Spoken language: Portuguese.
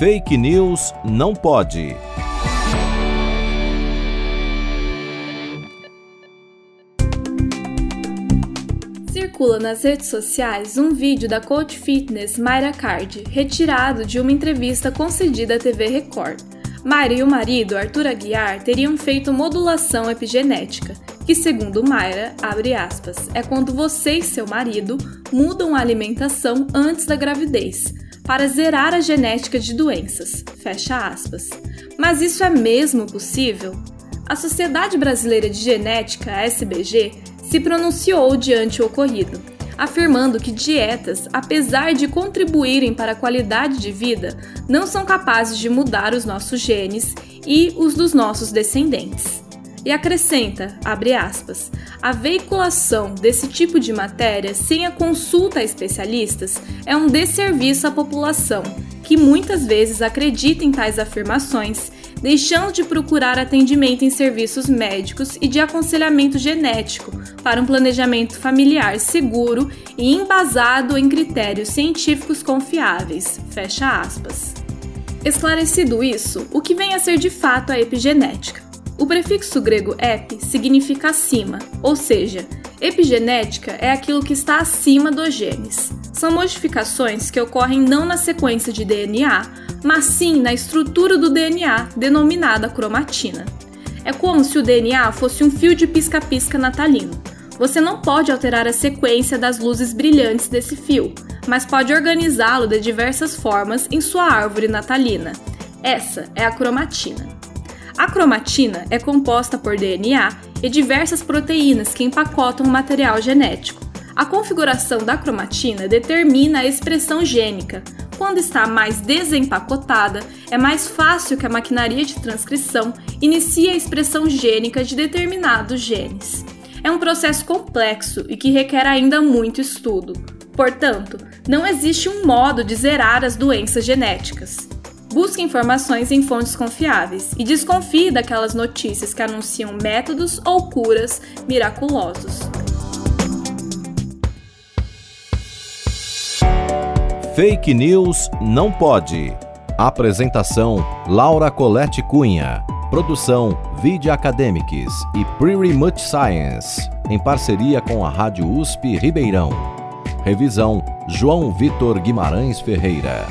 Fake News não pode. Circula nas redes sociais um vídeo da coach fitness Mayra Card, retirado de uma entrevista concedida à TV Record. Mayra e o marido, Arthur Aguiar, teriam feito modulação epigenética, que segundo Mayra, abre aspas, é quando você e seu marido mudam a alimentação antes da gravidez, para zerar a genética de doenças, fecha aspas. Mas isso é mesmo possível? A Sociedade Brasileira de Genética, SBG, se pronunciou diante o ocorrido, afirmando que dietas, apesar de contribuírem para a qualidade de vida, não são capazes de mudar os nossos genes e os dos nossos descendentes. E acrescenta, abre aspas, a veiculação desse tipo de matéria sem a consulta a especialistas é um desserviço à população, que muitas vezes acredita em tais afirmações deixando de procurar atendimento em serviços médicos e de aconselhamento genético para um planejamento familiar seguro e embasado em critérios científicos confiáveis. Fecha aspas. Esclarecido isso, o que vem a ser de fato a epigenética? O prefixo grego ep significa acima, ou seja, epigenética é aquilo que está acima dos genes. São modificações que ocorrem não na sequência de DNA, mas sim na estrutura do DNA, denominada cromatina. É como se o DNA fosse um fio de pisca-pisca natalino. Você não pode alterar a sequência das luzes brilhantes desse fio, mas pode organizá-lo de diversas formas em sua árvore natalina. Essa é a cromatina. A cromatina é composta por DNA e diversas proteínas que empacotam o material genético. A configuração da cromatina determina a expressão gênica, quando está mais desempacotada, é mais fácil que a maquinaria de transcrição inicie a expressão gênica de determinados genes. É um processo complexo e que requer ainda muito estudo. Portanto, não existe um modo de zerar as doenças genéticas. Busque informações em fontes confiáveis e desconfie daquelas notícias que anunciam métodos ou curas miraculosos. Fake News não pode. Apresentação: Laura Colette Cunha. Produção: Video Academics e Pretty Much Science, em parceria com a Rádio USP Ribeirão. Revisão: João Vitor Guimarães Ferreira.